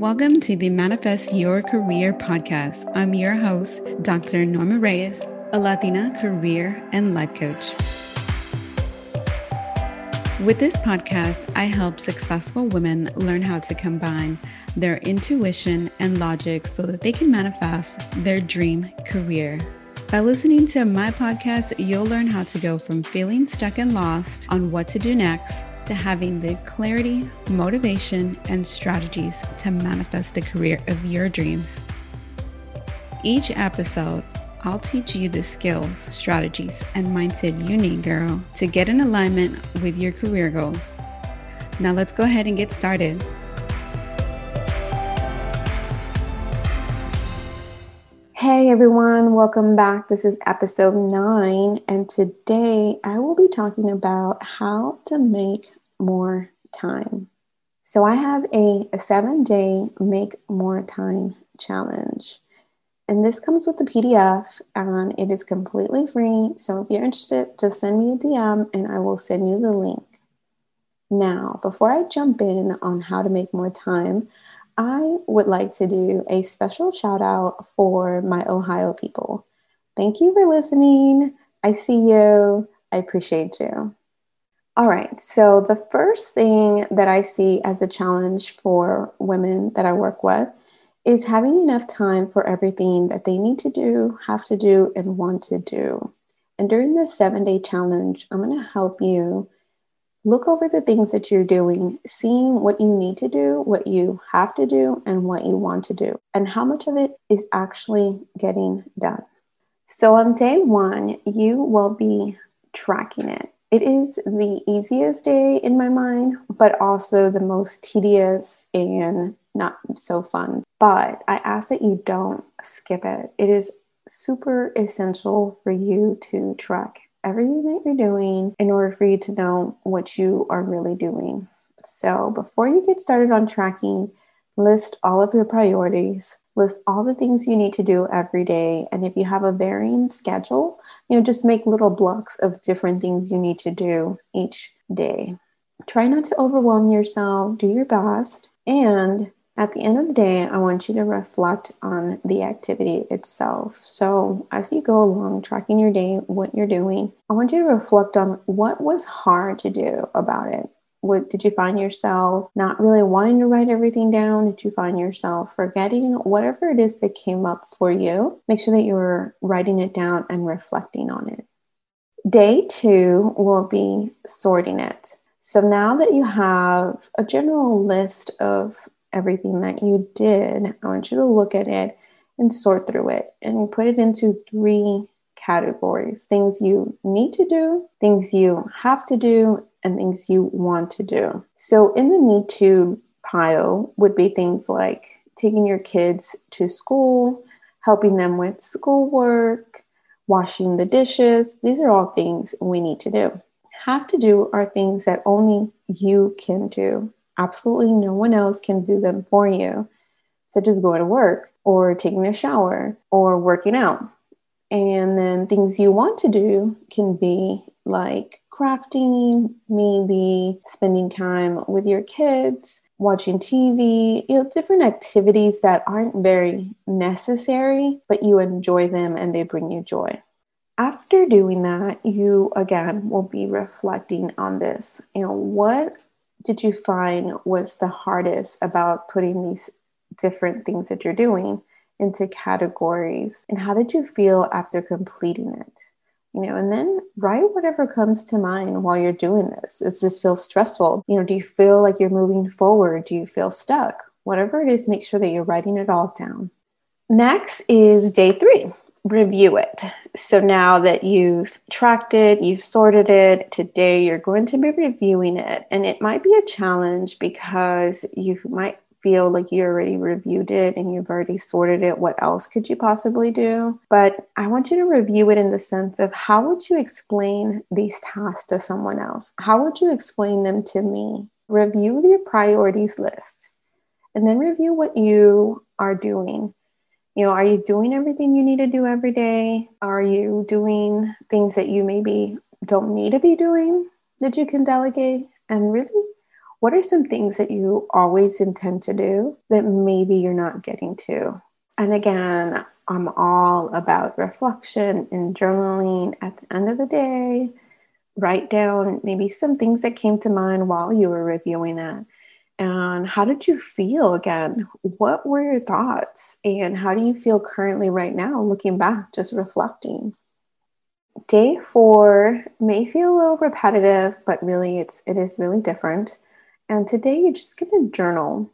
Welcome to the Manifest Your Career podcast. I'm your host, Dr. Norma Reyes, a Latina career and life coach. With this podcast, I help successful women learn how to combine their intuition and logic so that they can manifest their dream career. By listening to my podcast, you'll learn how to go from feeling stuck and lost on what to do next to having the clarity, motivation, and strategies to manifest the career of your dreams. Each episode, I'll teach you the skills, strategies, and mindset you need, girl, to get in alignment with your career goals. Now, let's go ahead and get started. Hey everyone, welcome back. This is episode nine, and today I will be talking about how to make more time. So I have a, a seven day make more time challenge. And this comes with the PDF and it is completely free. So if you're interested, just send me a DM and I will send you the link. Now, before I jump in on how to make more time, I would like to do a special shout out for my Ohio people. Thank you for listening. I see you. I appreciate you. All right. So, the first thing that I see as a challenge for women that I work with is having enough time for everything that they need to do, have to do, and want to do. And during this seven day challenge, I'm going to help you look over the things that you're doing, seeing what you need to do, what you have to do, and what you want to do, and how much of it is actually getting done. So, on day one, you will be tracking it. It is the easiest day in my mind, but also the most tedious and not so fun. But I ask that you don't skip it. It is super essential for you to track everything that you're doing in order for you to know what you are really doing. So before you get started on tracking, list all of your priorities, list all the things you need to do every day. And if you have a varying schedule, you know, just make little blocks of different things you need to do each day. Try not to overwhelm yourself, do your best. And at the end of the day, I want you to reflect on the activity itself. So, as you go along, tracking your day, what you're doing, I want you to reflect on what was hard to do about it what did you find yourself not really wanting to write everything down? Did you find yourself forgetting? Whatever it is that came up for you make sure that you're writing it down and reflecting on it. Day two will be sorting it. So now that you have a general list of everything that you did i want you to look at it and sort through it and put it into three categories. Things you need to do, things you have to do, and things you want to do. So, in the need to pile would be things like taking your kids to school, helping them with schoolwork, washing the dishes. These are all things we need to do. Have to do are things that only you can do. Absolutely no one else can do them for you, such as going to work or taking a shower or working out. And then things you want to do can be like crafting, maybe spending time with your kids, watching TV, you know, different activities that aren't very necessary, but you enjoy them and they bring you joy. After doing that, you again will be reflecting on this. You know, what did you find was the hardest about putting these different things that you're doing into categories and how did you feel after completing it you know and then write whatever comes to mind while you're doing this. Does this feel stressful? You know do you feel like you're moving forward? Do you feel stuck? Whatever it is make sure that you're writing it all down. Next is day three review it. So now that you've tracked it you've sorted it today you're going to be reviewing it. And it might be a challenge because you might feel like you already reviewed it and you've already sorted it, what else could you possibly do? But I want you to review it in the sense of how would you explain these tasks to someone else? How would you explain them to me? Review your priorities list and then review what you are doing. You know, are you doing everything you need to do every day? Are you doing things that you maybe don't need to be doing that you can delegate? And really what are some things that you always intend to do that maybe you're not getting to? And again, I'm all about reflection and journaling at the end of the day. Write down maybe some things that came to mind while you were reviewing that. And how did you feel again? What were your thoughts? And how do you feel currently right now, looking back, just reflecting? Day four may feel a little repetitive, but really it's it is really different. And today you're just gonna journal.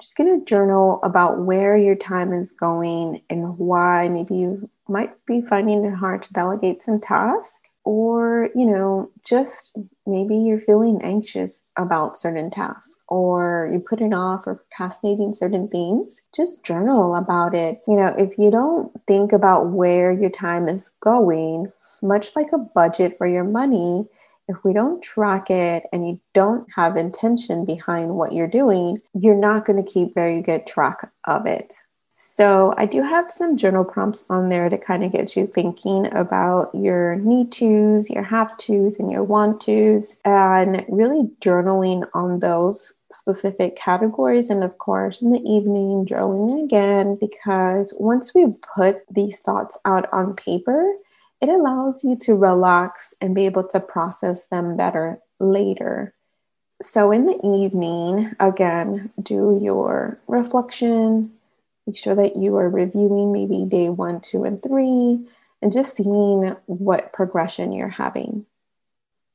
Just gonna journal about where your time is going and why maybe you might be finding it hard to delegate some tasks or you know just maybe you're feeling anxious about certain tasks or you're putting off or procrastinating certain things just journal about it you know if you don't think about where your time is going much like a budget for your money if we don't track it and you don't have intention behind what you're doing you're not going to keep very good track of it so I do have some journal prompts on there to kind of get you thinking about your need tos, your have tos, and your want tos, and really journaling on those specific categories. And of course, in the evening, journaling again, because once we put these thoughts out on paper, it allows you to relax and be able to process them better later. So in the evening, again, do your reflection Make sure that you are reviewing maybe day one, two, and three, and just seeing what progression you're having.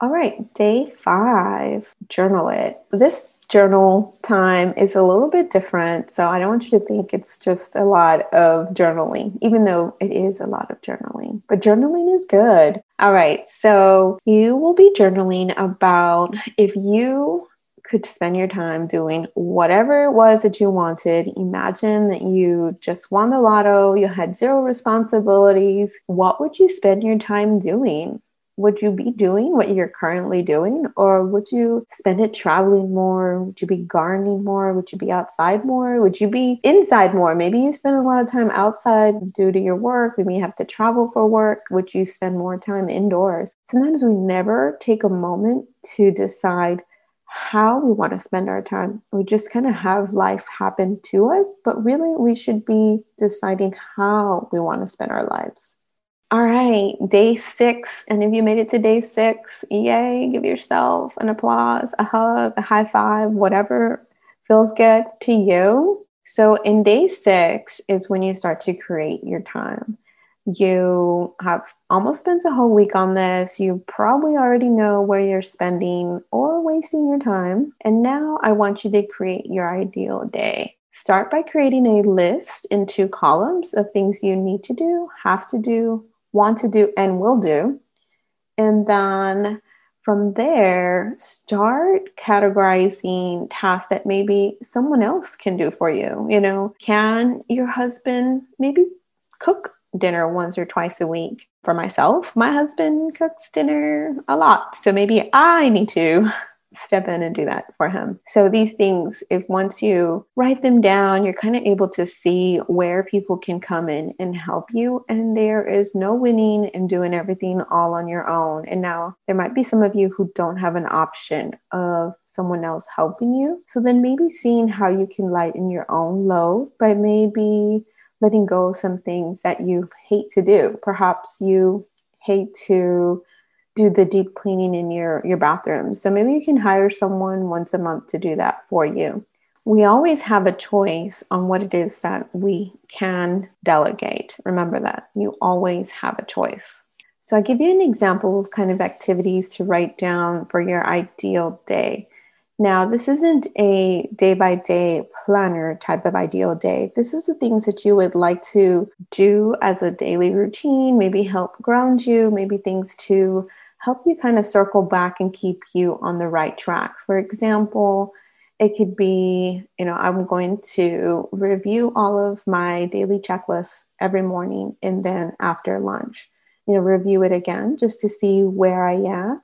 All right, day five, journal it. This journal time is a little bit different. So I don't want you to think it's just a lot of journaling, even though it is a lot of journaling. But journaling is good. All right. So you will be journaling about if you could spend your time doing whatever it was that you wanted. Imagine that you just won the lotto, you had zero responsibilities. What would you spend your time doing? Would you be doing what you're currently doing? Or would you spend it traveling more? Would you be gardening more? Would you be outside more? Would you be inside more? Maybe you spend a lot of time outside due to your work. Maybe you have to travel for work. Would you spend more time indoors? Sometimes we never take a moment to decide how we want to spend our time. We just kind of have life happen to us, but really we should be deciding how we want to spend our lives. All right, day six. And if you made it to day six, yay, give yourself an applause, a hug, a high five, whatever feels good to you. So, in day six is when you start to create your time you have almost spent a whole week on this. You probably already know where you're spending or wasting your time. And now I want you to create your ideal day. Start by creating a list in two columns of things you need to do, have to do, want to do, and will do. And then from there, start categorizing tasks that maybe someone else can do for you. You know, can your husband maybe cook dinner once or twice a week for myself. My husband cooks dinner a lot. So maybe I need to step in and do that for him. So these things, if once you write them down, you're kind of able to see where people can come in and help you. And there is no winning in doing everything all on your own. And now there might be some of you who don't have an option of someone else helping you. So then maybe seeing how you can lighten your own load by maybe letting go of some things that you hate to do. Perhaps you hate to do the deep cleaning in your, your bathroom. So maybe you can hire someone once a month to do that for you. We always have a choice on what it is that we can delegate. Remember that you always have a choice. So I give you an example of kind of activities to write down for your ideal day. Now, this isn't a day by day planner type of ideal day. This is the things that you would like to do as a daily routine, maybe help ground you, maybe things to help you kind of circle back and keep you on the right track. For example, it could be, you know, I'm going to review all of my daily checklists every morning and then after lunch, you know, review it again just to see where I am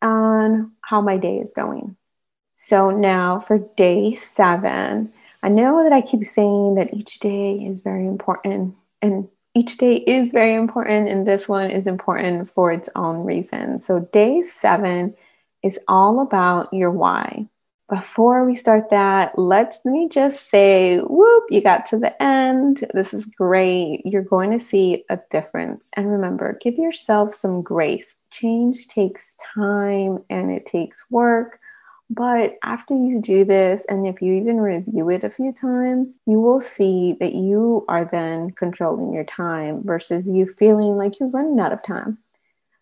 and how my day is going. So now for day seven, I know that I keep saying that each day is very important, and each day is very important, and this one is important for its own reason. So day seven is all about your why. before we start that, let's me just say, whoop, you got to the end. This is great. You're going to see a difference. And remember, give yourself some grace. Change takes time and it takes work. But after you do this, and if you even review it a few times, you will see that you are then controlling your time versus you feeling like you're running out of time.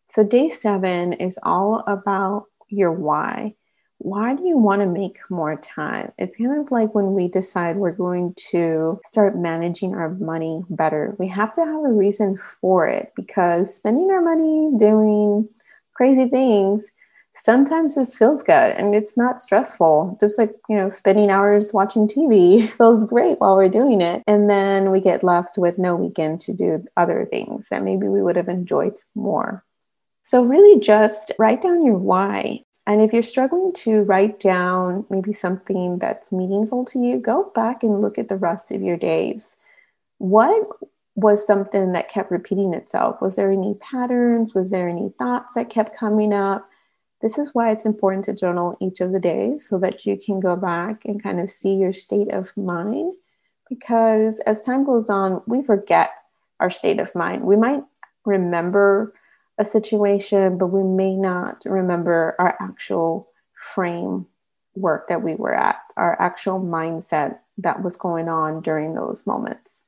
So, day seven is all about your why why do you want to make more time? It's kind of like when we decide we're going to start managing our money better. We have to have a reason for it because spending our money doing crazy things sometimes just feels good and it's not stressful. Just like, you know, spending hours watching TV feels great while we're doing it. And then we get left with no weekend to do other things that maybe we would have enjoyed more. So, really, just write down your why. And if you're struggling to write down maybe something that's meaningful to you, go back and look at the rest of your days. What was something that kept repeating itself? Was there any patterns? Was there any thoughts that kept coming up? This is why it's important to journal each of the days so that you can go back and kind of see your state of mind. Because as time goes on, we forget our state of mind. We might remember a situation, but we may not remember our actual framework that we were at, our actual mindset that was going on during those moments.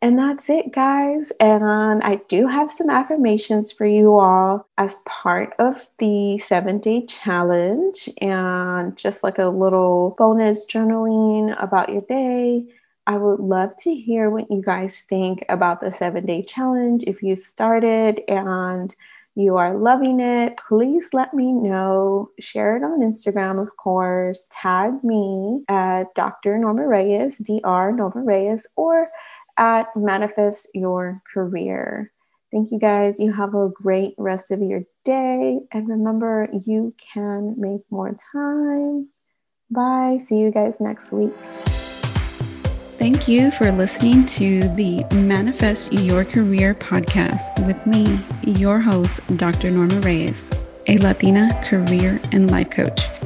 And that's it, guys. And I do have some affirmations for you all as part of the seven day challenge, and just like a little bonus journaling about your day. I would love to hear what you guys think about the seven day challenge. If you started and you are loving it, please let me know. Share it on Instagram, of course. Tag me at Dr. Norma Reyes, Dr. Norma Reyes, or at Manifest Your Career. Thank you guys. You have a great rest of your day. And remember, you can make more time. Bye. See you guys next week. Thank you for listening to the Manifest Your Career podcast with me, your host, Dr. Norma Reyes, a Latina career and life coach.